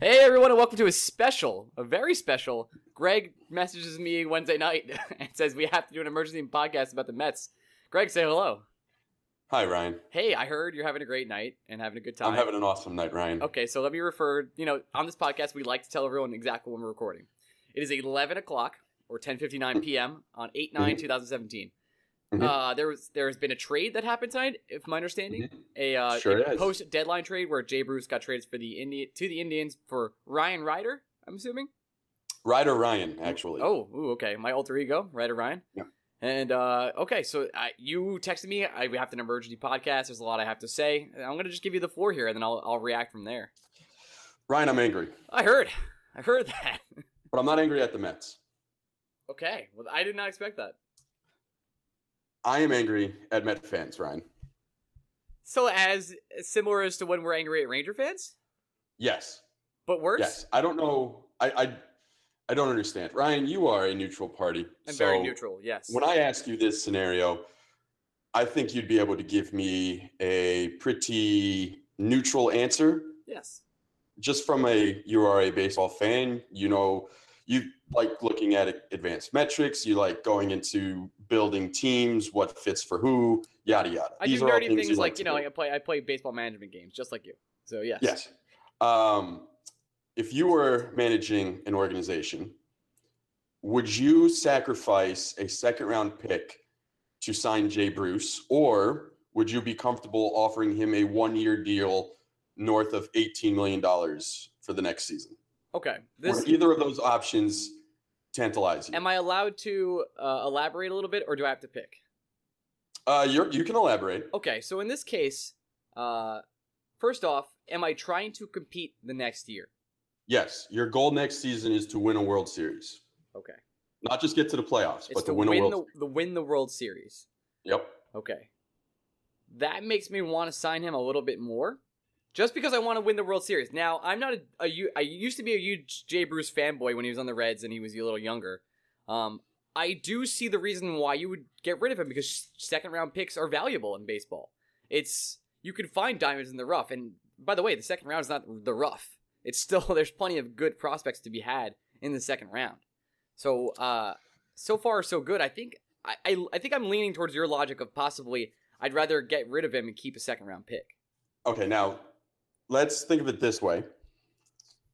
Hey everyone, and welcome to a special, a very special. Greg messages me Wednesday night and says we have to do an emergency podcast about the Mets. Greg, say hello. Hi, Ryan. Hey, I heard you're having a great night and having a good time. I'm having an awesome night, Ryan. Okay, so let me refer. You know, on this podcast, we like to tell everyone exactly when we're recording. It is 11 o'clock or 10:59 p.m. on 8 9 Mhm. 2017. Mhm. Uh, there was there has been a trade that happened tonight, if my understanding, Mhm. a, uh, Sure a post deadline trade where Jay Bruce got traded for the Indian to the Indians for Ryan Ryder. I'm assuming. Ryder Ryan, actually. Oh, ooh, okay. My alter ego, Ryder Ryan. Yeah. And uh, okay, so I, you texted me. I we have an emergency podcast. There's a lot I have to say. I'm gonna just give you the floor here, and then I'll I'll react from there. Ryan, I'm angry, I heard, I heard that. but I'm not angry at the Mets. okay, well I did not expect that. I am angry at Met fans, Ryan. So as similar as to when we're angry at Ranger fans, Yes, but worse. yes. I don't know. I, I, I don't understand. Ryan, you are a neutral party. I'm so very neutral. Yes. When I ask you this scenario, I think you'd be able to give me a pretty neutral answer. yes. just from a you are a baseball fan, you know, you like looking at advanced metrics, you like going into building teams, what fits for who, yada yada. I These do are all nerdy things things like to you know do. I play I play baseball management games just like you. So yes. Yes. Um, if you were managing an organization, would you sacrifice a second round pick to sign Jay Bruce, or would you be comfortable offering him a one year deal north of $18 million for the next season? Okay. This either of those options tantalize you? am I allowed to uh, elaborate a little bit, or do I have to pick? Uh, you're, you can elaborate. Okay, so in this case, uh, first off, am I trying to compete the next year? Yes, your goal next season is to win a World Series, Okay, not just get to the playoffs, it's but to to win, win, a World. the the win the World Series. Yep. Okay, that makes me want to sign him a little bit more, just because I want to win the World Series. Now, I'm not a, a I used to be a huge Jay Bruce fanboy when he was on the Reds and he was a little younger. Um, I do see the reason why you would get rid of him because second round picks are valuable in baseball. It's you can find diamonds in the rough, and by the way, the second round is not the rough. It's still there's plenty of good prospects to be had in the second round. So uh, so far so good. I think I, I I think I'm leaning towards your logic of possibly I'd rather get rid of him and keep a second round pick. Okay, now let's think of it this way.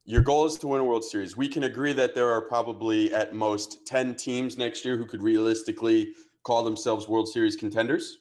Your goal is to win a World Series. We can agree that there are probably at most 10 teams next year who could realistically call themselves World Series contenders.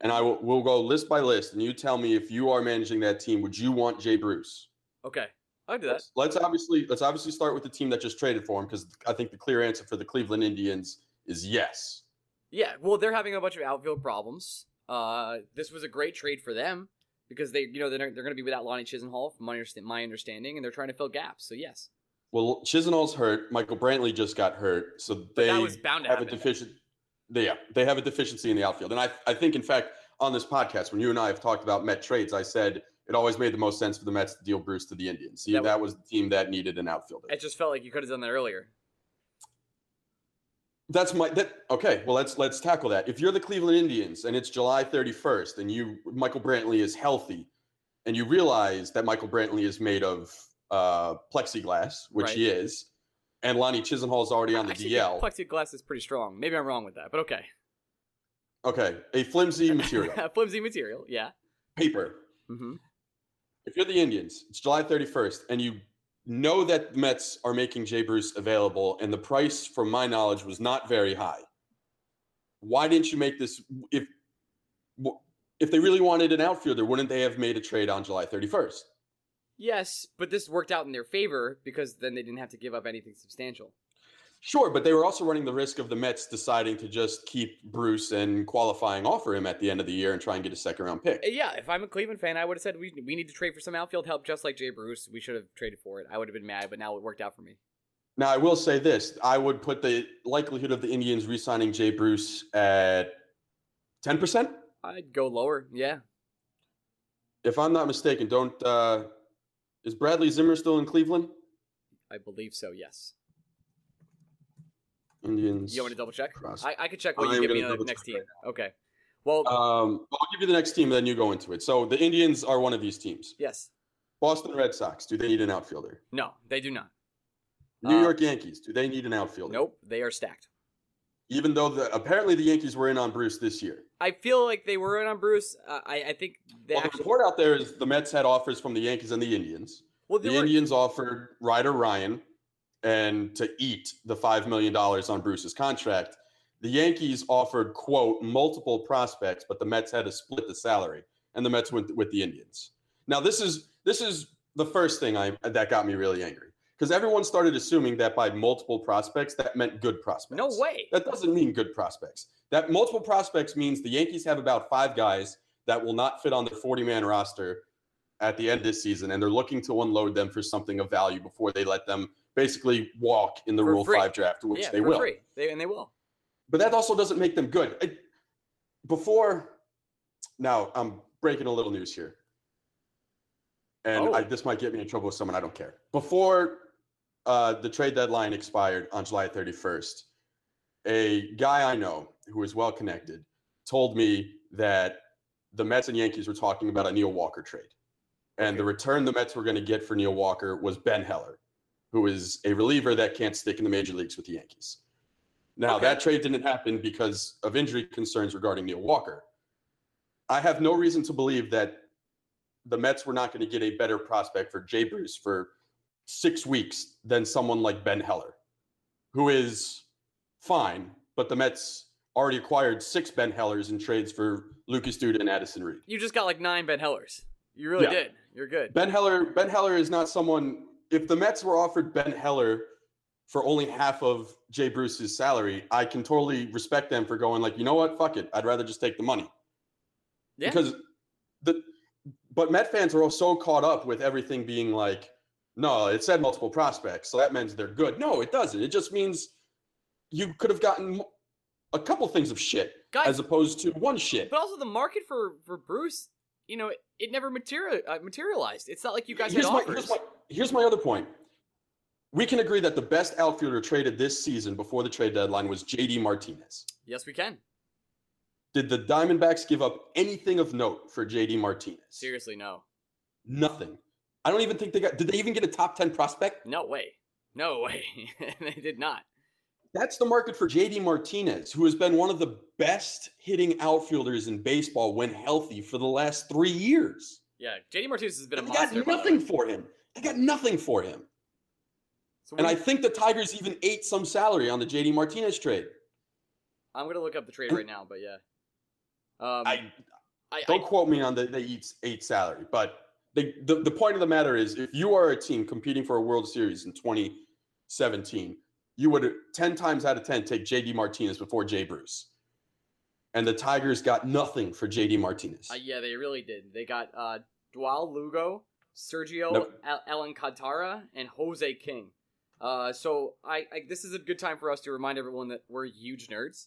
And I will we'll go list by list, and you tell me if you are managing that team, would you want Jay Bruce? Okay, I'll do that. Let's, let's obviously let's obviously start with the team that just traded for him because I think the clear answer for the Cleveland Indians is yes. Yeah, well, they're having a bunch of outfield problems. Uh, this was a great trade for them because they, you know, they're they're going to be without Lonnie Chisenhall, from my, understa- my understanding, and they're trying to fill gaps. So yes, Well, Chisenhall's hurt. Michael Brantley just got hurt, so they that was bound to have a happen. deficient. They, yeah, they have a deficiency in the outfield, and I, I think, in fact, on this podcast, when you and I have talked about Met trades, I said it always made the most sense for the Mets to deal Bruce to the Indians. See, That that, was the team that needed an outfielder. It just felt like you could have done that earlier. That's my that. Okay, well, let's let's tackle that. If you're the Cleveland Indians and it's July 31st, and you Michael Brantley is healthy, and you realize that Michael Brantley is made of uh, plexiglass, which Right. he is, and Lonnie Chisenhall is already on the Actually, DL. plexiglass is pretty strong. Maybe I'm wrong with that, but okay. Okay, a flimsy material, Flimsy material, yeah. paper. hmm If you're the Indians, it's July 31st, and you know that the Mets are making Jay Bruce available, and the price, from my knowledge, was not very high. Why didn't you make this? If if they really wanted an outfielder, wouldn't they have made a trade on July 31st? Yes, but this worked out in their favor because then they didn't have to give up anything substantial. Sure, but they were also running the risk of the Mets deciding to just keep Bruce and qualifying offer him at the end of the year and try and get a second round pick. Yeah, if I'm a Cleveland fan, I would have said we we need to trade for some outfield help, just like Jay Bruce. We should have traded for it. I would have been mad, but now it worked out for me. Now, I will say this I would put the likelihood of the Indians re signing Jay Bruce at 10%. I'd go lower. Yeah, If I'm not mistaken, don't. Uh, is Bradley Zimmer still in Cleveland? I believe so. Yes. Indians. You want me to double check? I, I could check what you I'm give me the next team. right Okay. Well, Um, I'll give you the next team, and then you go into it. So the Indians are one of these teams. yes. Boston Red Sox. Do they need an outfielder? No, they do not. New Uh, York Yankees. Do they need an outfielder? Nope, they are stacked. Even though the apparently the Yankees were in on Bruce this year. I feel like they were in on Bruce. Uh, I I think Well, the actually. report out there is the Mets had offers from the Yankees and the Indians. Well, The were, Indians offered Ryder Ryan and to eat the five million dollars on Bruce's contract. The Yankees offered quote multiple prospects, but the Mets had to split the salary, and the Mets went with the Indians. Now this is this is the first thing I that got me really angry because everyone started assuming that by multiple prospects that meant good prospects. no way. That doesn't mean good prospects. That multiple prospects means the Yankees have about five guys that will not fit on their 40 man roster at the end of this season, and they're looking to unload them for something of value before they let them basically walk in the For Rule free. 5 draft, which yeah, they will. free. They and they will. But that also doesn't make them good. It- before, now I'm breaking a little news here. And Oh. I, this might get me in trouble with someone I don't care. Before uh, the trade deadline expired on July 31st, a guy I know who is well connected told me that the Mets and Yankees were talking about a Neil Walker trade. And the return the Mets were going to get for Neil Walker was Ben Heller, who is a reliever that can't stick in the major leagues with the Yankees. Now, Okay. that trade didn't happen because of injury concerns regarding Neil Walker. I have no reason to believe that the Mets were not going to get a better prospect for Jay Bruce for six weeks than someone like Ben Heller, who is fine, but the Mets already acquired six Ben Hellers in trades for Lucas Duda and Addison Reed. You just got like nine Ben Hellers. You really Yeah. did. You're good. Ben Heller, Ben Heller is not someone. If the Mets were offered Ben Heller for only half of Jay Bruce's salary, I can totally respect them for going like, you know what, fuck it, I'd rather just take the money. Yeah. Because the, but Met fans are all so caught up with everything being like, no, it said multiple prospects, so that means they're good. No, it doesn't. It just means you could have gotten a couple things of shit Guys, as opposed to one shit. but also the market for for Bruce, you know, it, it never material uh, materialized. It's not like you guys here's had my, offers. here's, my, here's my other point. We can agree that the best outfielder traded this season before the trade deadline was JD Martinez. yes, we can. Did the Diamondbacks give up anything of note for JD Martinez? Seriously, no, Nothing. I don't even think they got. Did they even get a top 10 prospect? no way, no way. they did not. That's the market for JD Martinez, who has been one of the best hitting outfielders in baseball when healthy for the last three years. Yeah, JD Martinez has been a And they got monster. the nothing for him. They got nothing for him. So And I think the Tigers even ate some salary on the JD Martinez trade. I'm gonna look up the trade right now, but yeah. Um, I I, don't I quote me on the they eat eight salary, but they, the the point of the matter is, if you are a team competing for a World Series in 2017, you would ten times out of ten take JD Martinez before Jay Bruce, and the Tigers got nothing for JD Martinez. uh, yeah, they really did. They got uh, Dawel Lugo, Sergio Nope. Al- Alcantara, and Jose King. Uh, so I, I this is a good time for us to remind everyone that we're huge nerds,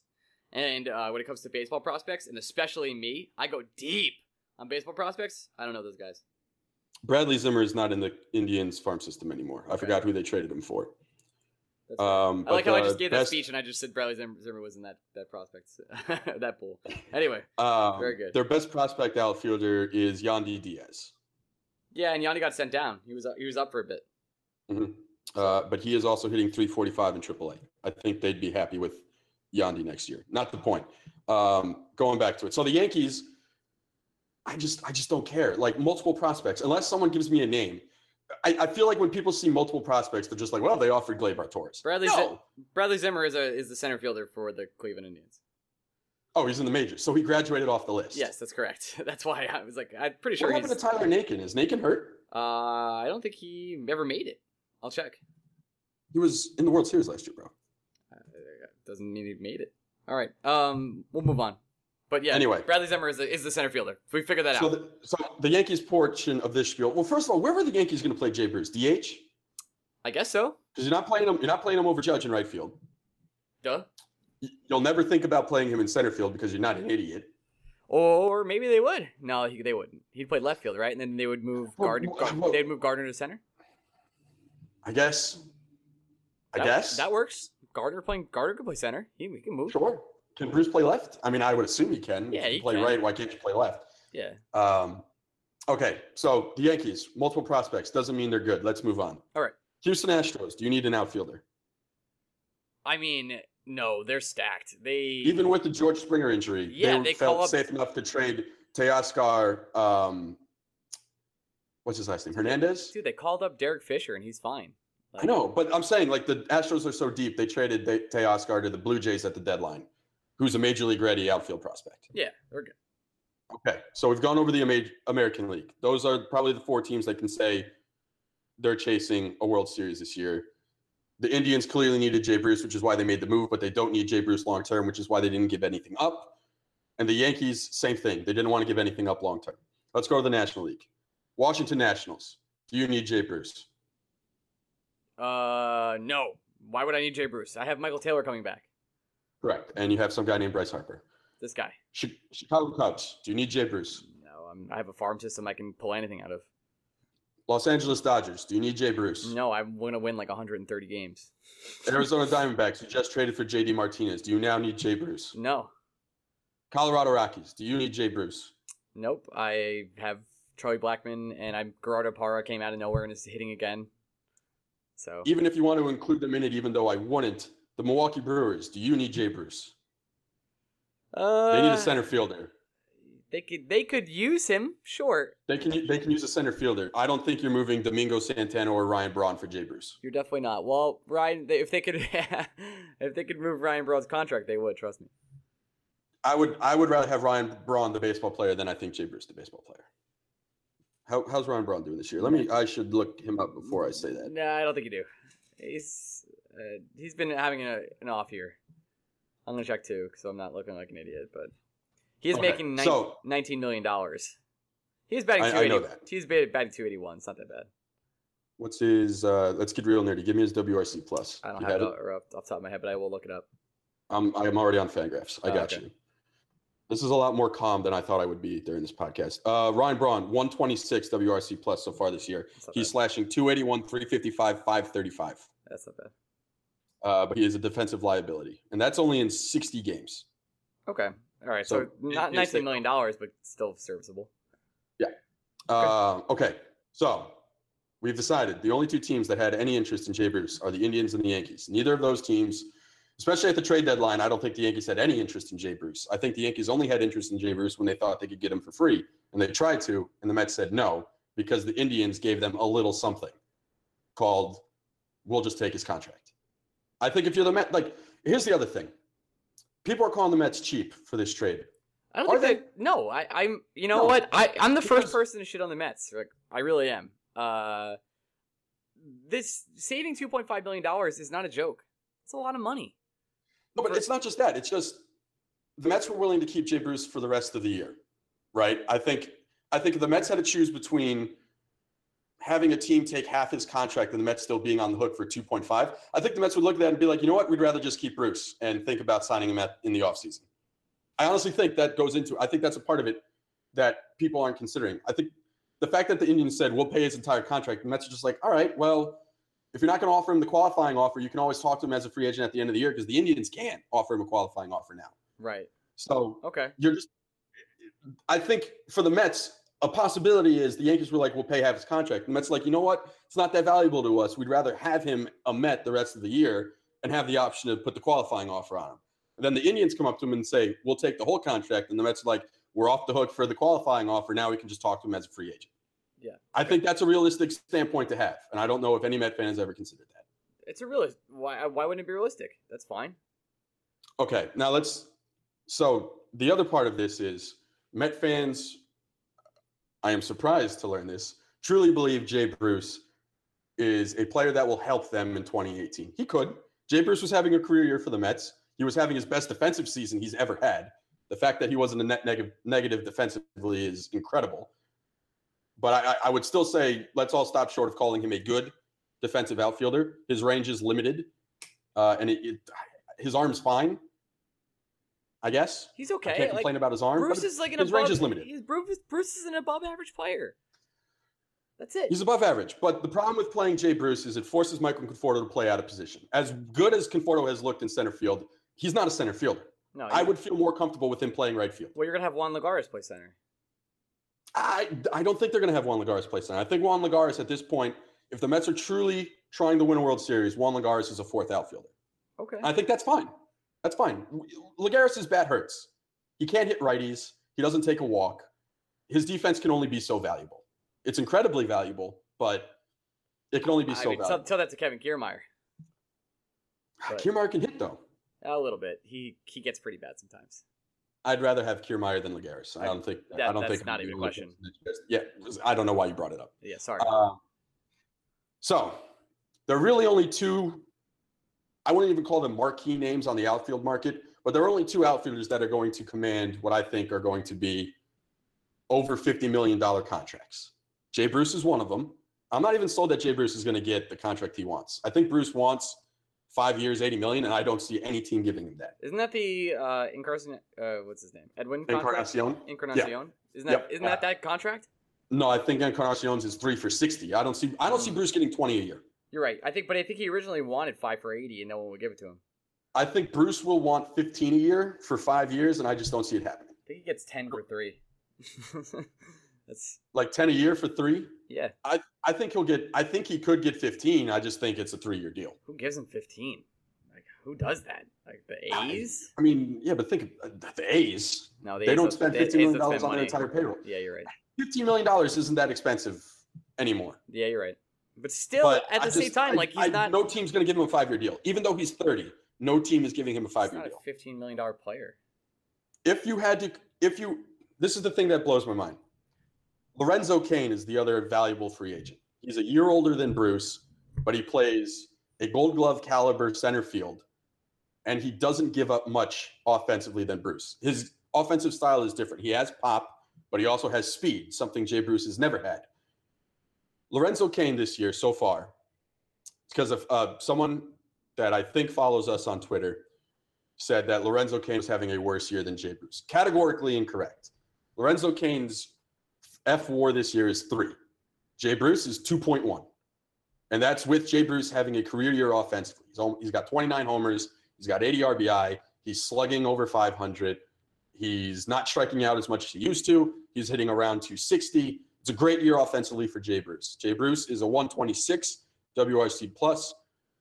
and uh, when it comes to baseball prospects, and especially me, I go deep on baseball prospects. I don't know those guys. Bradley Zimmer is not in the Indians farm system anymore. I Okay. forgot who they traded him for. Um, I like how I just gave that speech and I just said Bradley Zimmer, Zimmer was in that that prospects that pool. Anyway, Um, Very good. Their best prospect outfielder is Yandy Diaz. Yeah, and Yandy got sent down. He was he was up for a bit. Uh, but he is also hitting 345 in AAA. I think they'd be happy with Yandy next year. Not the point. Um, going back to it. So the Yankees, I just I just don't care. Like multiple prospects, unless someone gives me a name. I, I feel like when people see multiple prospects, they're just like, well, they offered Gleyber Torres. Bradley no. Zim- Bradley Zimmer is a is the center fielder for the Cleveland Indians. Oh, he's in the majors. So he graduated off the list. Yes, that's correct. That's why I was like, I'm pretty sure. What sure happened he's. to Tyler Naquin? Is Naquin hurt? Uh, I don't think he ever made it. I'll check. He was in the World Series last year, bro. doesn't mean he made it. All right. Um, we'll move on. But yeah, Anyway. Bradley Zimmer is the, is the center fielder. We figured that So out. the, so the Yankees portion of this field. Well, first of all, where were the Yankees going to play Jay Bruce? DH? I guess so. Because you're not playing him. You're not playing him over Judge in right field. Duh. You'll never think about playing him in center field because you're not an idiot. Or maybe they would. No, he, they wouldn't. He'd play left field, right? And then they would move Gardner. well, they'd move Gardner to center. I guess. I That- guess. that works. Gardner playing Gardner can play center. He, he can move. Sure. Can Bruce play left? I mean, I would assume he can. Yeah, If you he play can. right. Why can't you play left? Yeah. Um, okay, so the Yankees, multiple prospects doesn't mean they're good. Let's move on. All right. Houston Astros. Do you need an outfielder? I mean, no, they're stacked. They Even with the George Springer injury, Yeah, they, they felt call up- safe enough to trade Teoscar. Um, what's his last name? Hernandez. dude, they called up Derek Fisher and he's fine. I know, but I'm saying like the Astros are so deep, they traded Te- Teoscar to the Blue Jays at the deadline, who's a major league ready outfield prospect. Yeah, they're good. Okay, so we've gone over the Ama- American League. Those are probably the four teams that can say they're chasing a World Series this year. The Indians clearly needed Jay Bruce, which is why they made the move, but they don't need Jay Bruce long term, which is why they didn't give anything up. And the Yankees, same thing. They didn't want to give anything up long term. Let's go to the National League. Washington Nationals. Do you need Jay Bruce? Uh, no. Why would I need Jay Bruce? I have Michael Taylor coming back. Correct. And you have some guy named Bryce Harper. This guy. Chicago Cubs. Do you need Jay Bruce? No, I'm, I have a farm system I can pull anything out of. Los Angeles Dodgers. Do you need Jay Bruce? No, I'm going to win like 130 games. Arizona Diamondbacks. You just traded for JD Martinez. Do you now need Jay Bruce? No. Colorado Rockies. Do you need Jay Bruce? Nope. I have Charlie Blackmon and I'm Gerardo Parra came out of nowhere and is hitting again. So Even if you want to include them in it, even though I wouldn't, the Milwaukee Brewers. Do you need Jay Bruce? uh, They need a center fielder. They could they could use him, sure. They can they can use a center fielder. I don't think you're moving Domingo Santana or Ryan Braun for Jay Bruce. You're definitely not. Well, Ryan, they, if they could, if they could move Ryan Braun's contract, they would. Trust me. I would I would rather have Ryan Braun the baseball player than I think Jay Bruce the baseball player. How, how's Ryan Braun doing this year? Let me. I should look him up before I say that. No, I don't think you do. He's uh, he's been having a, an off year. I'm gonna check too, so I'm not looking like an idiot. But he is Okay, making nine, so- 19 million dollars. He's batting I- I 280. know that. He's batting batting 281. It's not that bad. What's his? Uh, let's get real nerdy. Give me his WRC plus. I don't You have it had off, off the top of my head, but I will look it up. I'm I'm already on Fangraphs. I Oh, got okay. you. This is a lot more calm than I thought I would be during this podcast. Uh, Ryan Braun, 126 WRC plus so far this year. He's bad. slashing 281, 355, 535. That's not bad. Uh, but he is a defensive liability, and that's only in 60 games. Okay. All right. So, So, not 19 million dollars, but still serviceable. Yeah. Uh, okay, so we've decided the only two teams that had any interest in Jay Bruce are the Indians and the Yankees. Neither of those teams, especially at the trade deadline, I don't think the Yankees had any interest in Jay Bruce. I think the Yankees only had interest in Jay Bruce when they thought they could get him for free, and they tried to, and the Mets said no because the Indians gave them a little something called "We'll just take his contract." I think if you're the Met, like here's the other thing: people are calling the Mets cheap for this trade. I don't Are think they, no, I, I'm you know No, what? I, I'm the first person to shit on the Mets. Like I really am. Uh this saving 2.5 million dollars is not a joke. It's a lot of money. No, but For- it's not just that. It's just the Mets were willing to keep Jay Bruce for the rest of the year, right? I think I think the Mets had to choose between having a team take half his contract and the Mets still being on the hook for 2.5, I think the Mets would look at that and be like, you know what, we'd rather just keep Bruce and think about signing him at, in the offseason. I honestly think that goes into I think that's a part of it that people aren't considering. I think the fact that the Indians said we'll pay his entire contract, the Mets are just like, all right, well, if you're not going to offer him the qualifying offer, you can always talk to him as a free agent at the end of the year because the Indians can't offer him a qualifying offer now. Right. So Okay. you're just, I think for the Mets, a possibility is the Yankees were like, we'll pay half his contract. The Mets like, you know what? It's not that valuable to us. We'd rather have him a Met the rest of the year and have the option to put the qualifying offer on him. And then the Indians come up to him and say, we'll take the whole contract. And the Mets are like, we're off the hook for the qualifying offer. Now we can just talk to him as a free agent. Yeah. I think that's a realistic standpoint to have. And I don't know if any Met fan has ever considered that. It's a realist. Why? Why wouldn't it be realistic? That's fine. Okay, now let's. So the other part of this is Met fans. I am surprised to learn this. Truly believe Jay Bruce is a player that will help them in 2018. He could. Jay Bruce was having a career year for the Mets. He was having his best defensive season he's ever had. The fact that he wasn't a net negative defensively is incredible. But I, I would still say let's all stop short of calling him a good defensive outfielder. His range is limited, uh, and it, it, his arm's fine. I guess He's okay. I can't like, complain about his arm. Bruce is like an his above, range is limited. He's, Bruce, Bruce is an above average player. That's it. He's above average, but the problem with playing Jay Bruce is it forces Michael Conforto to play out of position. As good as Conforto has looked in center field, he's not a center fielder. no, I would feel more comfortable with him playing right field. Well, you're gonna have Juan Lagares play center. I, I don't think they're going to have Juan Lagares play center. I think Juan Lagares at this point, if the Mets are truly trying to win a World Series, Juan Lagares is a fourth outfielder. Okay. I think that's fine. That's fine. Lagares' bat hurts. He can't hit righties. He doesn't take a walk. His defense can only be so valuable. It's incredibly valuable, but it can only be I so mean, tell, valuable. tell that to Kevin Kiermaier. but- Kiermaier can hit though. A little bit. He he gets pretty bad sometimes. I'd rather have Kiermaier than Lagares. I don't think. that- I don't that's think not even a question. Yeah, I don't know why you brought it up. Yeah. Sorry. Uh, so there are really only two. I wouldn't even call them marquee names on the outfield market, but there are only two outfielders that are going to command what I think are going to be over fifty million dollar contracts. Jay Bruce is one of them. I'm not even sold that Jay Bruce is going to get the contract he wants. I think Bruce wants five years, eighty million, and I don't see any team giving him that. Isn't that the uh Encarnacion? Uh, what's his name? Edwin. contract? Encarnacion. Encarnacion. Isn't that Yep. not that that contract? No, I think Encarnacion's is three for sixty. I don't see. I don't see Bruce getting twenty a year. You're right. I think, but I think he originally wanted five for eighty, and no one would give it to him. I think Bruce will want fifteen a year for five years, and I just don't see it happening. I think he gets ten for three. That's Like ten a year for three. yeah. I I think he'll get. I think he could get fifteen. I just think it's a three-year deal. Who gives him fifteen? Like who does that? Like the A's? I mean, yeah, but think of uh, the A's. No, the They A's don't spend fifteen million dollars on their entire payroll. Yeah, you're right. Fifteen million dollars isn't that expensive anymore. Yeah, you're right. But still, But at the same time, I- like he's I- not. No team's going to give him a five-year deal, even though he's thirty. No team is giving him a five-year deal. fifteen million dollar player. if you had to if you this is the thing that blows my mind lorenzo cain is the other valuable free agent he's a year older than bruce but he plays a gold glove caliber center field and he doesn't give up much offensively than bruce his offensive style is different he has pop but he also has speed something jay bruce has never had lorenzo cain this year so far because of uh, someone that i think follows us on twitter said that Lorenzo Cain was having a worse year than Jay Bruce. Categorically incorrect. Lorenzo Cain's F war this year is three. Jay Bruce is 2.1. And that's with Jay Bruce having a career year offensively. He's, he's got 29 homers, he's got 80 RBI, he's slugging over 500, he's not striking out as much as he used to, he's hitting around 260. It's a great year offensively for Jay Bruce. Jay Bruce is a 126 WRC plus,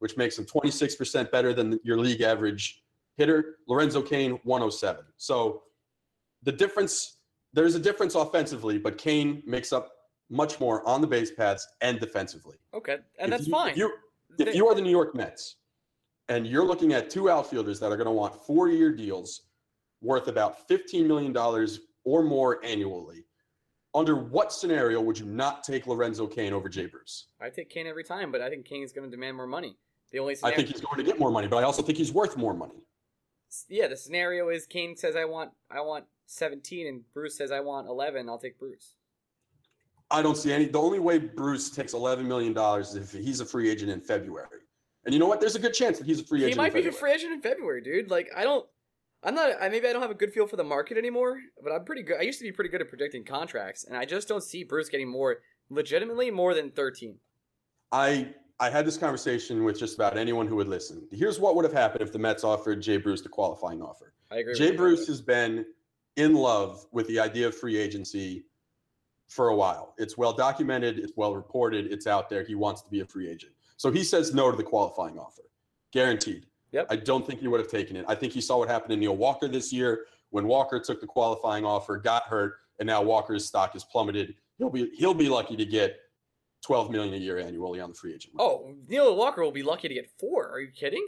which makes him 26% better than your league average hitter. Lorenzo Cain, 107. So the difference, there's a difference offensively, but Cain makes up much more on the base paths and defensively. Okay, and If that's you- fine. If you, if They- you are the New York Mets and you're looking at two outfielders that are going to want four year deals worth about $15 million or more annually, under what scenario would you not take Lorenzo Cain over Jay Bruce? I take Cain every time, but I think Cain's going to demand more money. The only I think he's going to get more money, but I also think he's worth more money. yeah, the scenario is Cain says I want I want 17 and Bruce says I want 11. I'll take Bruce. I don't see any. The only way Bruce takes eleven million dollars is if he's a free agent in February. And you know what? There's a good chance that he's a free He agent. He might be a free agent in February, dude. Like I don't. I'm not. I maybe I don't have a good feel for the market anymore, but I'm pretty good. I used to be pretty good at predicting contracts, and I just don't see Bruce getting more, legitimately more than 13. I I had this conversation with just about anyone who would listen. Here's what would have happened if the Mets offered Jay Bruce the qualifying offer. I agree. Jay. Bruce has been in love with the idea of free agency for a while. It's well documented, it's well reported, it's out there. He wants to be a free agent. So he says no to the qualifying offer. Guaranteed. Yep. I don't think he would have taken it. I think he saw what happened to Neil Walker this year when Walker took the qualifying offer, got hurt, and now Walker's stock has plummeted. He'll be he'll be lucky to get 12 million a year annually on the free agent. market. Oh, Neil Walker will be lucky to get four. Are you kidding?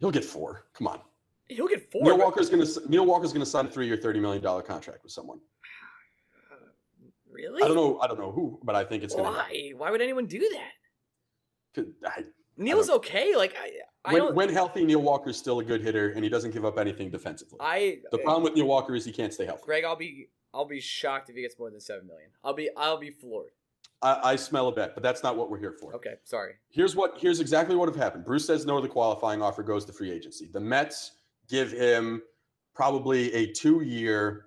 He'll get 4. Come on. He'll get four. Neil but- Walker's going to Neil Walker's going to sign a 3-year 30 million dollar contract with someone. Really? I don't know. I don't know who, but I think it's going to. Why? Why would anyone do that? I, Neil's okay. Like I, I When, when healthy, Neil Walker's still a good hitter, and he doesn't give up anything defensively. I the eh, problem with Neil Walker is he can't stay healthy. Greg, I'll be I'll be shocked if he gets more than seven million. I'll be I'll be floored. I, I smell a bet, but that's not what we're here for. Okay, sorry. Here's what here's exactly what have happened. Bruce says no to the qualifying offer goes to free agency. The Mets give him probably a two-year,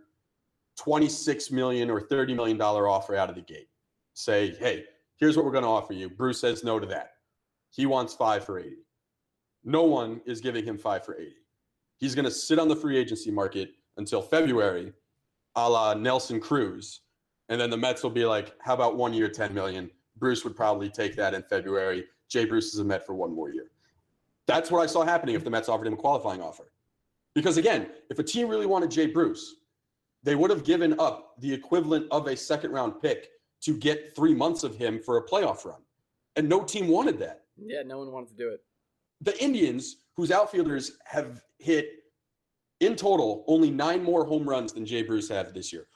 26 million or 30 million dollar offer out of the gate. Say, hey, here's what we're going to offer you. Bruce says no to that. He wants five for 80. No one is giving him five for 80. He's going to sit on the free agency market until February, a la Nelson Cruz. And then the Mets will be like, how about one year, 10 million? Bruce would probably take that in February. Jay Bruce is a Met for one more year. That's what I saw happening if the Mets offered him a qualifying offer. Because again, if a team really wanted Jay Bruce, they would have given up the equivalent of a second round pick to get three months of him for a playoff run. And no team wanted that. Yeah, no one wanted to do it. The Indians, whose outfielders have hit in total only nine more home runs than Jay Bruce have this year.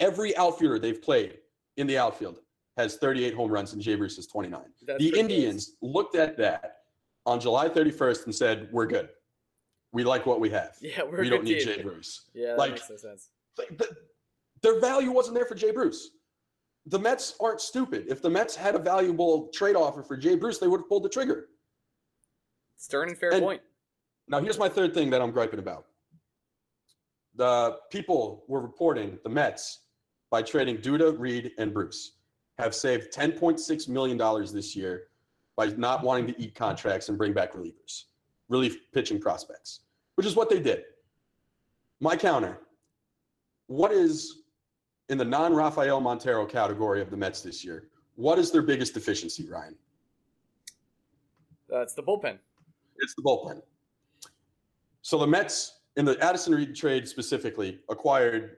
Every outfielder they've played in the outfield has 38 home runs and Jay Bruce has 29. That's the Indians looked at that on July 31st and said, "We're good. We like what we have. Yeah, we're we don't need team. Jay Bruce." Yeah, that Like- makes no sense. Like, the- their value wasn't there for Jay Bruce. The Mets aren't stupid. If the Mets had a valuable trade offer for Jay Bruce, they would have pulled the trigger. Stern and fair And- point. Now, here's my third thing that I'm griping about. The people were reporting the Mets, by trading Duda, Reed, and Bruce, have saved $10.6 million this year by not wanting to eat contracts and bring back relievers, relief pitching prospects, which is what they did. My counter what is in the non Rafael Montero category of the Mets this year? What is their biggest deficiency, Ryan? That's the bullpen. It's the bullpen. So the Mets, in the Addison Reed trade specifically, acquired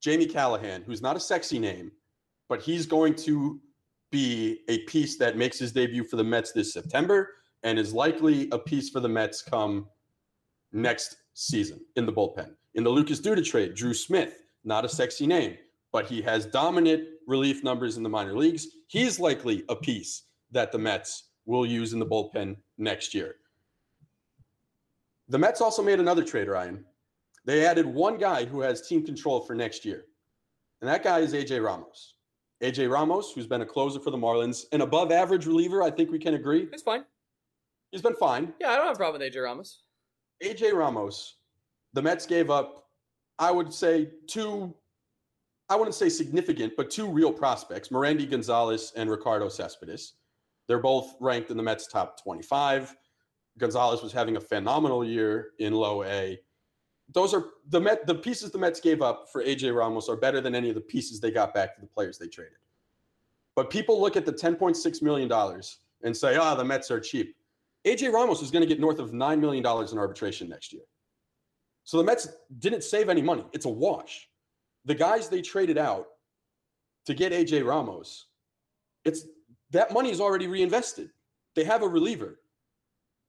Jamie Callahan, who's not a sexy name, but he's going to be a piece that makes his debut for the Mets this September and is likely a piece for the Mets come next season in the bullpen. In the Lucas Duda trade, Drew Smith, not a sexy name, but he has dominant relief numbers in the minor leagues. He's likely a piece that the Mets will use in the bullpen next year. The Mets also made another trade, Ryan. They added one guy who has team control for next year, and that guy is AJ Ramos. AJ Ramos, who's been a closer for the Marlins, an above average reliever, I think we can agree. It's fine. He's been fine. Yeah, I don't have a problem with AJ Ramos. AJ Ramos, the Mets gave up, I would say, two, I wouldn't say significant, but two real prospects, Merandy Gonzalez and Ricardo Cespedes. They're both ranked in the Mets top 25. Gonzalez was having a phenomenal year in low A. Those are the Met, the pieces the Mets gave up for AJ Ramos are better than any of the pieces they got back for the players they traded. But people look at the $10.6 million and say, ah, the Mets are cheap. AJ Ramos is going to get north of $9 million in arbitration next year. So the Mets didn't save any money. It's a wash. The guys they traded out to get AJ Ramos, it's that money is already reinvested. They have a reliever.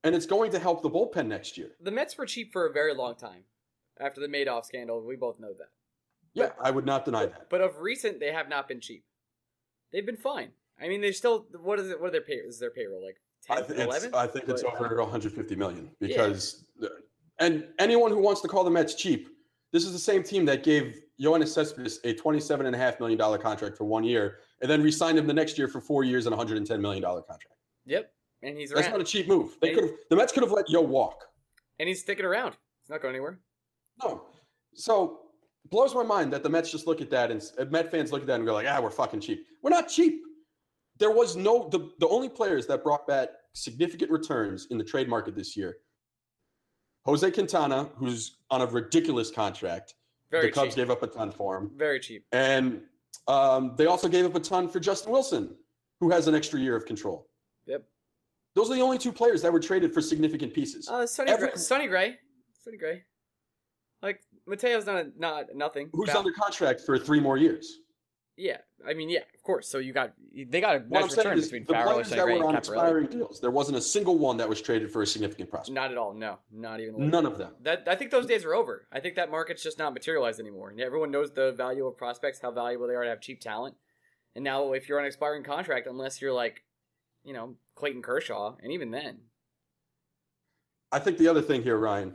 And it's going to help the bullpen next year. The Mets were cheap for a very long time. After the Madoff scandal, we both know that. Yeah, I would not deny that. But of recent, they have not been cheap. They've been fine. I mean, they're still. What is it? What are their pay? Is their payroll like I, 10, th- it's, 11? I think it's over 150 million because, and anyone who wants to call the Mets cheap, this is the same team that gave Yoenis Cespedes a 27 and a half million dollar contract for one year, and then re-signed him the next year for four years and 110 million dollar contract. Yep, and he's around. That's not a cheap move. They could have the Mets could have let Yo walk. and he's sticking around. He's not going anywhere. No, so blows my mind that the Mets just look at that and s- Met fans look at that and go like, ah, we're fucking cheap. We're not cheap. There was no the the only players that brought back significant returns in the trade market this year. Jose Quintana, who's on a ridiculous contract. Very the Cubs cheap. gave up a ton for him. Very cheap. And um, they also gave up a ton for Justin Wilson, who has an extra year of control. Yep. Those are the only two players that were traded for significant pieces. Uh, Sonny, Every- Gray, Sonny Gray. Sonny Gray. Like Mateo's not a, not nothing. Who's Val- under contract for three more years? Yeah, I mean, yeah, of course. So you got they got a What nice return between the Farrell, players that were on expiring deals, there wasn't a single one that was traded for a significant prospect. Not at all. No, not even. None of them. That I think those days are over. I think that market's just not materialized anymore. And everyone knows the value of prospects, how valuable they are to have cheap talent. And now, if you're on an expiring contract, unless you're like you know, Clayton Kershaw, and even then. I think the other thing here, Ryan,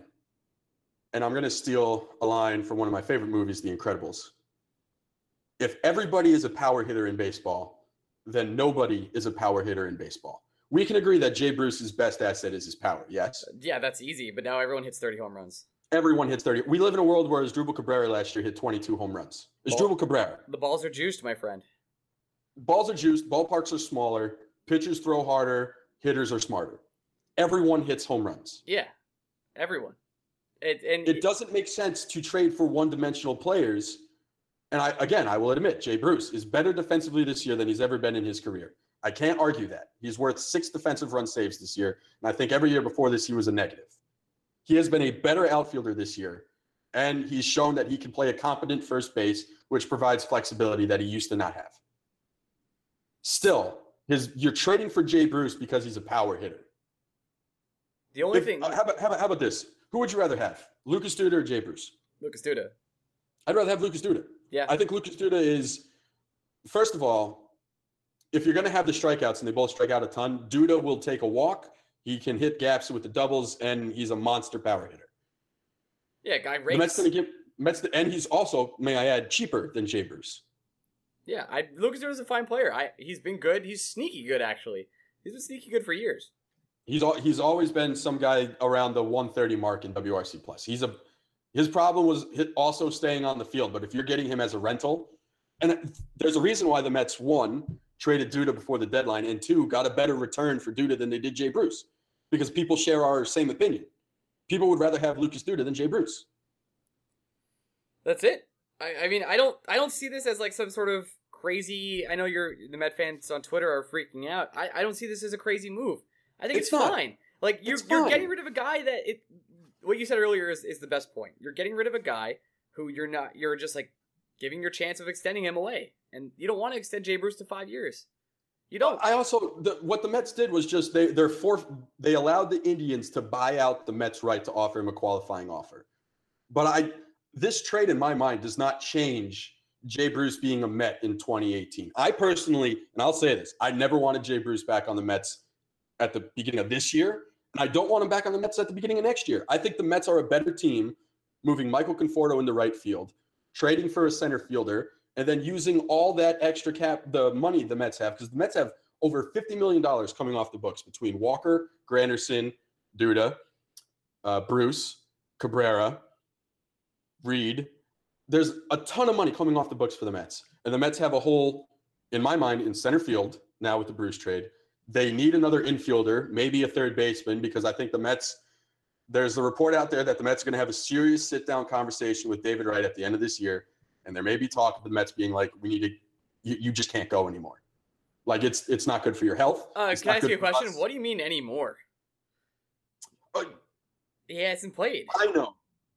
and I'm going to steal a line from one of my favorite movies, The Incredibles. If everybody is a power hitter in baseball, then nobody is a power hitter in baseball. We can agree that Jay Bruce's best asset is his power, yes? Uh, yeah, that's easy, but now everyone hits 30 home runs. Everyone hits 30. We live in a world where Asdrubal Cabrera last year hit 22 home runs. Asdrubal Cabrera. The balls are juiced, my friend. Balls are juiced, ballparks are smaller, pitchers throw harder, hitters are smarter. Everyone hits home runs. Yeah, everyone. It, and it doesn't make sense to trade for one-dimensional players. And I again, I will admit, Jay Bruce is better defensively this year than he's ever been in his career. I can't argue that. He's worth six defensive run saves this year, and I think every year before this he was a negative. He has been a better outfielder this year, and he's shown that he can play a competent first base, which provides flexibility that he used to not have. Still, his you're trading for Jay Bruce because he's a power hitter. The only If- thing, uh, how, about, how, about, how about this? Who would you rather have, Lucas Duda or Jay Bruce? Lucas Duda. I'd rather have Lucas Duda. Yeah, I think Lucas Duda is, first of all, if you're going to have the strikeouts and they both strike out a ton, Duda will take a walk. He can hit gaps with the doubles, and he's a monster power hitter. yeah, guy The Mets going to give Mets, and he's also, may I add, cheaper than Bruce. Yeah, I, Lucas Duda's a fine player. I he's been good. He's sneaky good actually. He's been sneaky good for years. He's al- he's always been some guy around the 130 mark in WRC plus. He's a his problem was also staying on the field. But if you're getting him as a rental, and there's a reason why the Mets one traded Duda before the deadline, and two got a better return for Duda than they did Jay Bruce, because people share our same opinion. People would rather have Lucas Duda than Jay Bruce. That's it. I, I mean, I don't I don't see this as like some sort of crazy. I know you're the Met fans on Twitter are freaking out. I, I don't see this as a crazy move. I think it's, It's fine. Like you're you're getting rid of a guy that it. What you said earlier is, is the best point. You're getting rid of a guy who you're not. You're just like giving your chance of extending him away, and you don't want to extend Jay Bruce to five years. You don't. I also the, what the Mets did was just they they're for they allowed the Indians to buy out the Mets' right to offer him a qualifying offer. But I this trade in my mind does not change Jay Bruce being a Met in 2018. I personally, and I'll say this, I never wanted Jay Bruce back on the Mets at the beginning of this year, and I don't want him back on the Mets at the beginning of next year. I think the Mets are a better team moving Michael Conforto into right field, trading for a center fielder, and then using all that extra cap, the money the Mets have, because the Mets have over $50 million coming off the books between Walker, Granderson, Duda, uh, Bruce, Cabrera, Reed. There's a ton of money coming off the books for the Mets. And the Mets have a hole, in my mind, in center field now with the Bruce trade. They need another infielder, maybe a third baseman, because I think the Mets, there's a report out there that the Mets are going to have a serious sit down conversation with David Wright at the end of this year. And there may be talk of the Mets being like, we need to, you, you just can't go anymore. Like it's it's not good for your health. Uh, can I ask you a question? us. What do you mean anymore? Uh, He hasn't played. I know.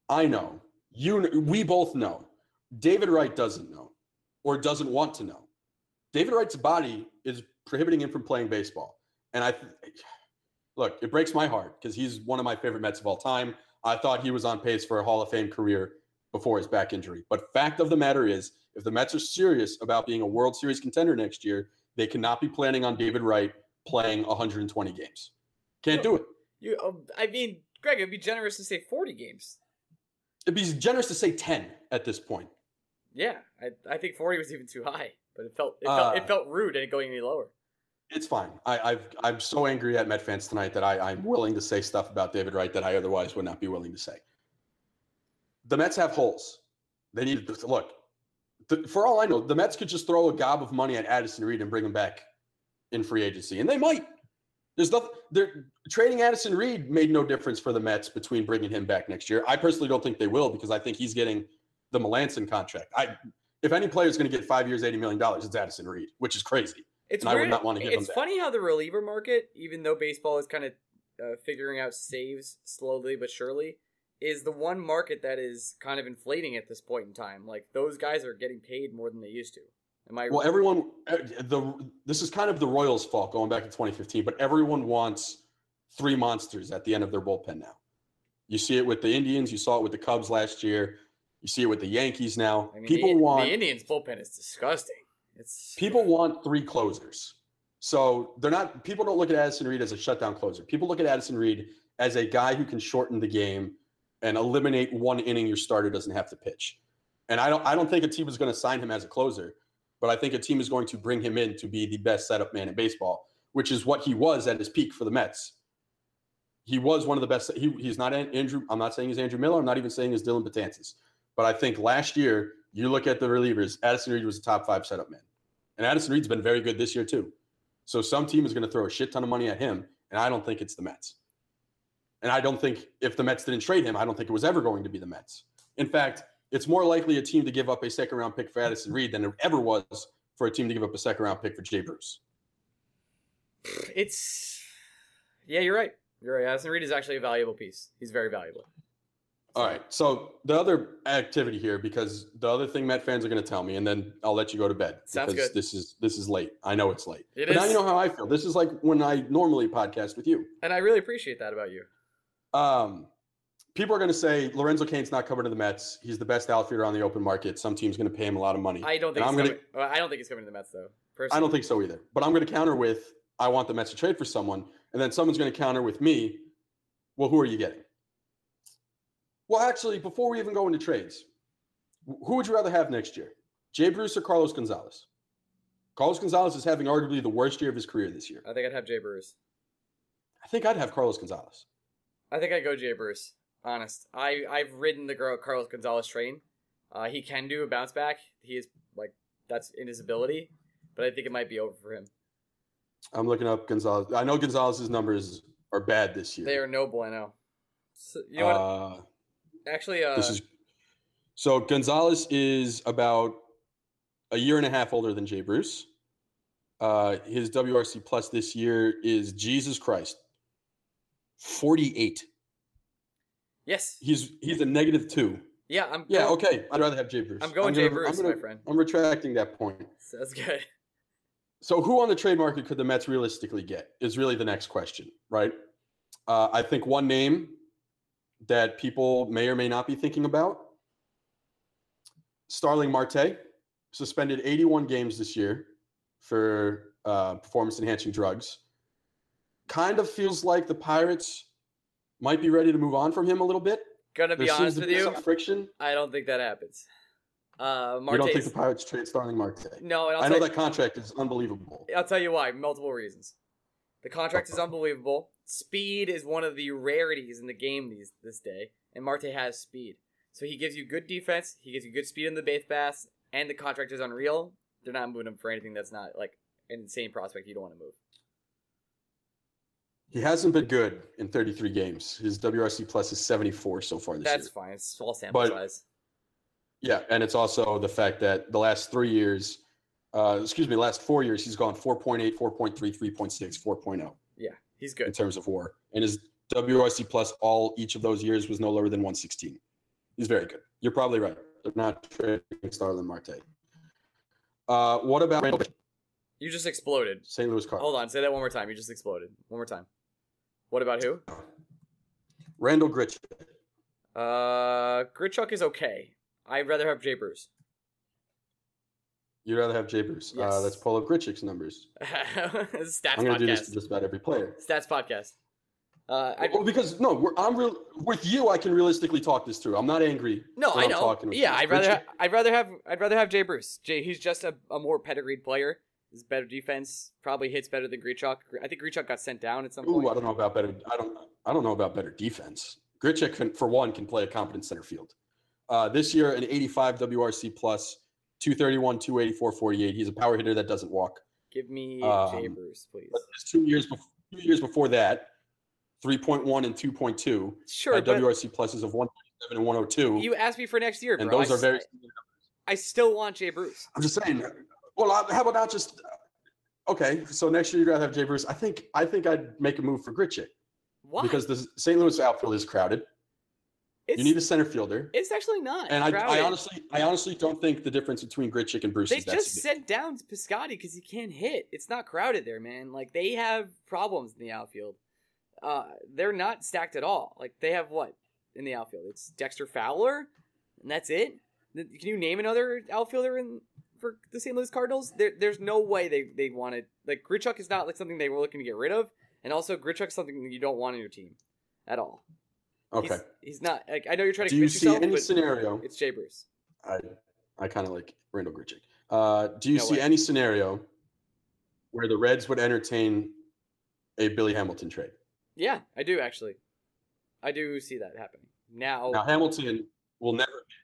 I know. You we both know. David Wright doesn't know or doesn't want to know. David Wright's body is prohibiting him from playing baseball. And I th- look, it breaks my heart because he's one of my favorite Mets of all time. I thought he was on pace for a Hall of Fame career before his back injury. But fact of the matter is, if the Mets are serious about being a World Series contender next year, they cannot be planning on David Wright playing 120 games. Can't do it. You, uh, I mean, Greg, it'd be generous to say forty games. It'd be generous to say 10 at this point. Yeah, I, I think forty was even too high, but it felt it felt, Uh, it felt rude and going any lower. It's fine. I, I've I'm so angry at Met fans tonight that I, I'm willing to say stuff about David Wright that I otherwise would not be willing to say. The Mets have holes. They need to look. The, for all I know, the Mets could just throw a gob of money at Addison Reed and bring him back in free agency, and they might. There's nothing. They're trading Addison Reed made no difference for the Mets between bringing him back next year. I personally don't think they will because I think he's getting the Melancon contract. I, if any player is going to get five years, eighty million dollars, it's Addison Reed, which is crazy. It's and I would not wanna give him it's funny how the reliever market, even though baseball is kind of uh, figuring out saves slowly but surely, is the one market that is kind of inflating at this point in time. Like those guys are getting paid more than they used to. Am I? Well, everyone, eh, the this is kind of the Royals' fault going back to 2015, but everyone wants three monsters at the end of their bullpen now. You see it with the Indians, you saw it with the Cubs last year, you see it with the Yankees now. I mean, people the, want the Indians bullpen is disgusting. It's people want three closers. So they're not. People don't look at Addison Reed as a shutdown closer. People look at Addison Reed as a guy who can shorten the game and eliminate one inning your starter doesn't have to pitch. And I don't. I don't think a team is going to sign him as a closer, but I think a team is going to bring him in to be the best setup man in baseball, which is what he was at his peak for the Mets. He was one of the best. He, he's not Andrew. I'm not saying he's Andrew Miller. I'm not even saying he's Dellin Betances. But I think last year, you look at the relievers, Addison Reed was a top five setup man. And Addison Reed's been very good this year, too. So some team is going to throw a shit ton of money at him. And I don't think it's the Mets. And I don't think if the Mets didn't trade him, I don't think it was ever going to be the Mets. In fact, it's more likely a team to give up a second round pick for Addison Reed than it ever was for a team to give up a second round pick for Jay Bruce. It's yeah, you're right. You're right. Addison Reed is actually a valuable piece. He's very valuable. All right. So the other activity here, because the other thing Met fans are going to tell me, and then I'll let you go to bed. Sounds because good. This is this is late. I know it's late. It but now you know how I feel. This is like when I normally podcast with you. And I really appreciate that about you. Um, people are going to say Lorenzo Cain's not coming to the Mets. He's the best outfielder on the open market. Some team's going to pay him a lot of money. I don't think I'm gonna- well, I don't think he's coming to the Mets though. Personally. I don't think so either. But I'm going to counter with I want the Mets to trade for someone, and then someone's going to counter with me. Well, who are you getting? Well, actually, before we even go into trades, who would you rather have next year, Jay Bruce or Carlos Gonzalez? Carlos Gonzalez is having arguably the worst year of his career this year. I think I'd have Jay Bruce. I think I'd have Carlos Gonzalez. I think I'd go Jay Bruce. Honest. I I've ridden the girl Carlos Gonzalez train. Uh, he can do a bounce back. He is like that's in his ability, but I think it might be over for him. I'm looking up Gonzalez. I know Gonzalez's numbers are bad this year. They are no bueno. So, you know what? Uh, Actually, uh, this is so Gonzalez is about a year and a half older than Jay Bruce. Uh, his WRC plus this year is Jesus Christ, forty-eight. yes, He's he's a negative two. yeah, I'm. Yeah, going- okay. I'd rather have Jay Bruce. I'm going gonna- Jay Bruce, gonna- my friend. I'm retracting that point. So that's good. So, who on the trade market could the Mets realistically get? Is really the next question, right? Uh, I think one name that people may or may not be thinking about Starling Marte, suspended 81 games this year for uh, performance enhancing drugs. Kind of feels like the Pirates might be ready to move on from him a little bit. Gonna be There honest with be you, friction. I don't think that happens. Uh, You don't think Marte's the Pirates trade Starling Marte? no, and I'll I know that contract is unbelievable. I'll tell you why. Multiple reasons. The contract is unbelievable. Speed is one of the rarities in the game these this day, and Marte has speed. So he gives you good defense. He gives you good speed in the base pass, and the contract is unreal. They're not moving him for anything that's not like an insane prospect you don't want to move. He hasn't been good in 33 games. His WRC plus is 74 so far this That's year. That's fine. It's small sample But- size. Yeah, and it's also the fact that the last three years, uh, excuse me, last four years, he's gone 4.8, 4.3, 3.6, 4.0 Yeah, he's good. in terms of WAR, and his WRC plus all each of those years was no lower than 116. He's very good. You're probably right. They're not trading Starling Marte. Uh, what about Randall Grichuk, You just exploded. St. Louis Cardinals? Hold on, say that one more time. You just exploded. One more time. What about who? Randall Grichuk. Uh, Grichuk is okay. I'd rather have Jay Bruce. You'd rather have Jay Bruce. Uh, Yes. let's pull up Grichuk's numbers. Stats I'm going to do this podcast. to just about every player. Stats podcast. Uh, I, well, because no, we're, I'm real with you. I can realistically talk this through. I'm not angry. no, I know. talking Yeah, you. I'd rather, ha- I'd rather have, I'd rather have Jay Bruce. Jay, he's just a, a more pedigreed player. He's better defense. Probably hits better than Grichuk. I think Grichuk got sent down at some Ooh, point. I don't know about better. I don't. I don't know about better defense. Grichuk, can, for one, can play a competent center field. Uh, this year, an 85 WRC plus, 231, 284, 48. He's a power hitter that doesn't walk. Give me Um, Jay Bruce, please. Two years before, two years before that, 3.1 and 2.2 Sure, but WRC pluses of 137 and 102. you asked me for next year, and bro. those I are very. I still want Jay Bruce. I'm just saying. Well, how about not just? Okay, so next year you'd rather have Jay Bruce. I think. I think I'd make a move for Grichuk Why? because the St. Louis outfield is crowded. It's, you need a center fielder. it's actually not. And I, I honestly, I honestly don't think the difference between Grichuk and Bruce They is that just sent down Piscotty because he can't hit. It's not crowded there, man. Like they have problems in the outfield. Uh, they're not stacked at all. Like they have what in the outfield? It's Dexter Fowler, and that's it. Can you name another outfielder in for the St. Louis Cardinals. There, there's no way they they wanted like Grichuk is not like something they were looking to get rid of, and also Grichuk's something you don't want on your team at all. Okay. He's, he's not. Like, I know you're trying to Do you see yourself, any scenario? it's Jay Bruce. I I kind of like Randall Grichuk. Uh, do you No see way. any scenario where the Reds would entertain a Billy Hamilton trade? Yeah, I do actually. I do see that happening now. Now Hamilton will never hit.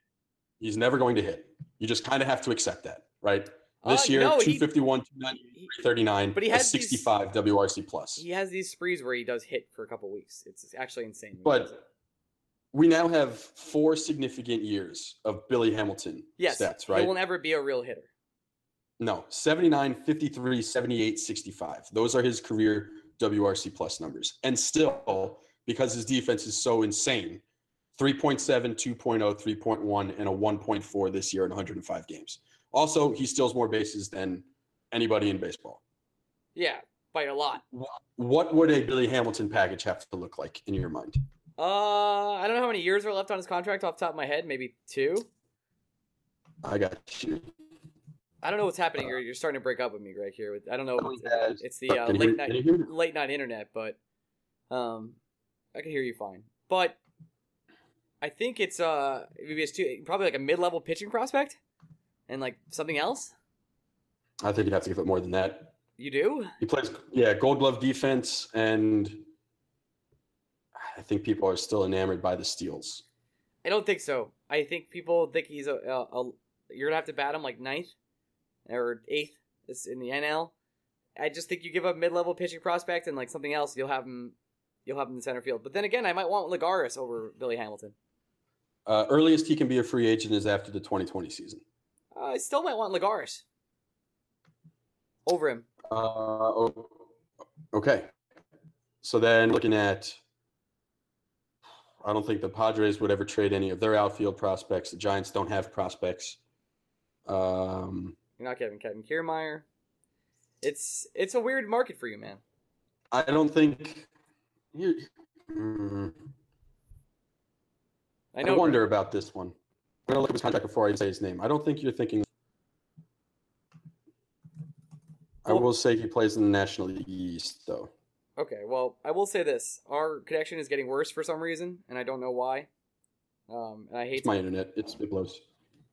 He's never going to hit. You just kind of have to accept that, right? This Uh, year, no, he- 251, 290, he- 339, but he has these- 65 WRC plus. he has these sprees where he does hit for a couple weeks. It's actually insane. when he does it. But we now have four significant years of Billy Hamilton yes, stats, right? he will never be a real hitter. No, 79, 53, 78, 65. Those are his career WRC plus numbers. And still, because his defense is so insane, 3.7, 2.0, 3.1, and a 1.4 this year in 105 games. Also, he steals more bases than anybody in baseball. Yeah, by a lot. What would a Billy Hamilton package have to look like in your mind? Uh, I don't know how many years are left on his contract off the top of my head. Maybe two. I got you. I don't know what's happening. You're, you're starting to break up with me, Greg. Here, I don't know. It's, it's the uh, late night can you hear me? late night internet, but um, I can hear you fine. But I think it's uh maybe it's two probably like a mid level pitching prospect, and like something else. I think you'd have to give it more than that. You do? He plays, yeah, gold glove defense, and I think people are still enamored by the steals. I don't think so. I think people think he's a, a, a you're gonna have to bat him like ninth or eighth in the NL. I just think you give up mid level pitching prospect and like something else, you'll have him you'll have him in center field. But then again, I might want Lagares over Billy Hamilton. Uh, earliest he can be a free agent is after the 2020 season. Uh, I still might want Lagares over him. Uh, okay. So then looking at, I don't think the Padres would ever trade any of their outfield prospects. The Giants don't have prospects. Um, You're not getting Kevin Kiermaier. It's it's a weird market for you, man. I don't think. You, mm, I I, know. wonder about this one. I'm gonna look at his contract before I say his name. I don't think you're thinking. I will say he plays in the National League East, though. Okay, well, I will say this: our connection is getting worse for some reason, and I don't know why. Um, and I hate It's my internet. It's it blows.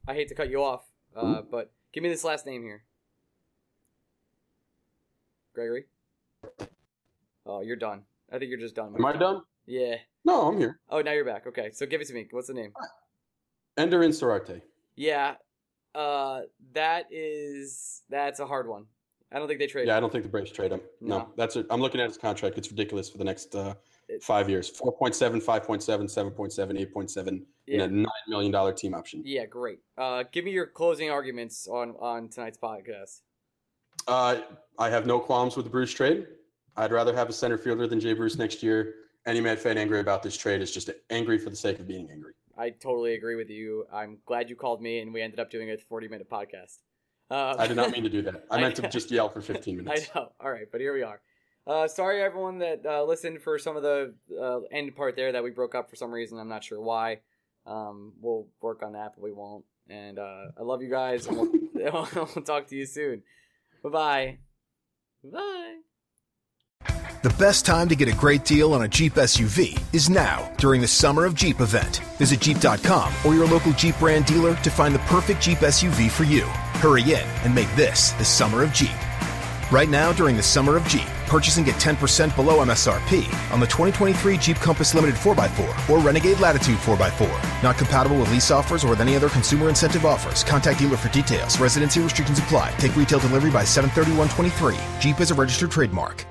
I hate to cut you off, uh, but give me this last name here. Gregory. Oh, you're done. I think you're just done. Am I done? Yeah. No, I'm here. Oh, now you're back. Okay, so give it to me. What's the name? Ender Inciarte. Yeah. Uh, that is that's a hard one. I don't think they trade. Yeah, I don't think the Braves trade him. No, No. that's it. I'm looking at his contract. It's ridiculous for the next uh, five years 4.7, 5.7, 7.7, 8.7 in Yeah. a $9 million team option. Yeah, great. Uh, give me your closing arguments on on tonight's podcast. Uh, I have no qualms with the Bruce trade. I'd rather have a center fielder than Jay Bruce next year. Any Met fan angry about this trade is just angry for the sake of being angry. I totally agree with you. I'm glad you called me, and we ended up doing a 40 minute podcast. Uh, I did not mean to do that. I I meant to just yell for 15 minutes. I minutes. know. All right, but here we are. Uh, sorry, everyone that uh, listened for some of the uh, end part there that we broke up for some reason. I'm not sure why. Um, we'll work on that, but we won't. And uh, I love you guys, and we'll, we'll talk to you soon. Bye bye. Bye. The best time to get a great deal on a Jeep SUV is now during the Summer of Jeep event. Visit Jeep.com or your local Jeep brand dealer to find the perfect Jeep SUV for you. Hurry in and make this the Summer of Jeep. Right now, during the Summer of Jeep, purchase and get 10% below MSRP on the 2023 Jeep Compass Limited 4x4 or Renegade Latitude 4x4. Not compatible with lease offers or with any other consumer incentive offers. Contact dealer for details. Residency restrictions apply. Take retail delivery by 731.23. Jeep is a registered trademark.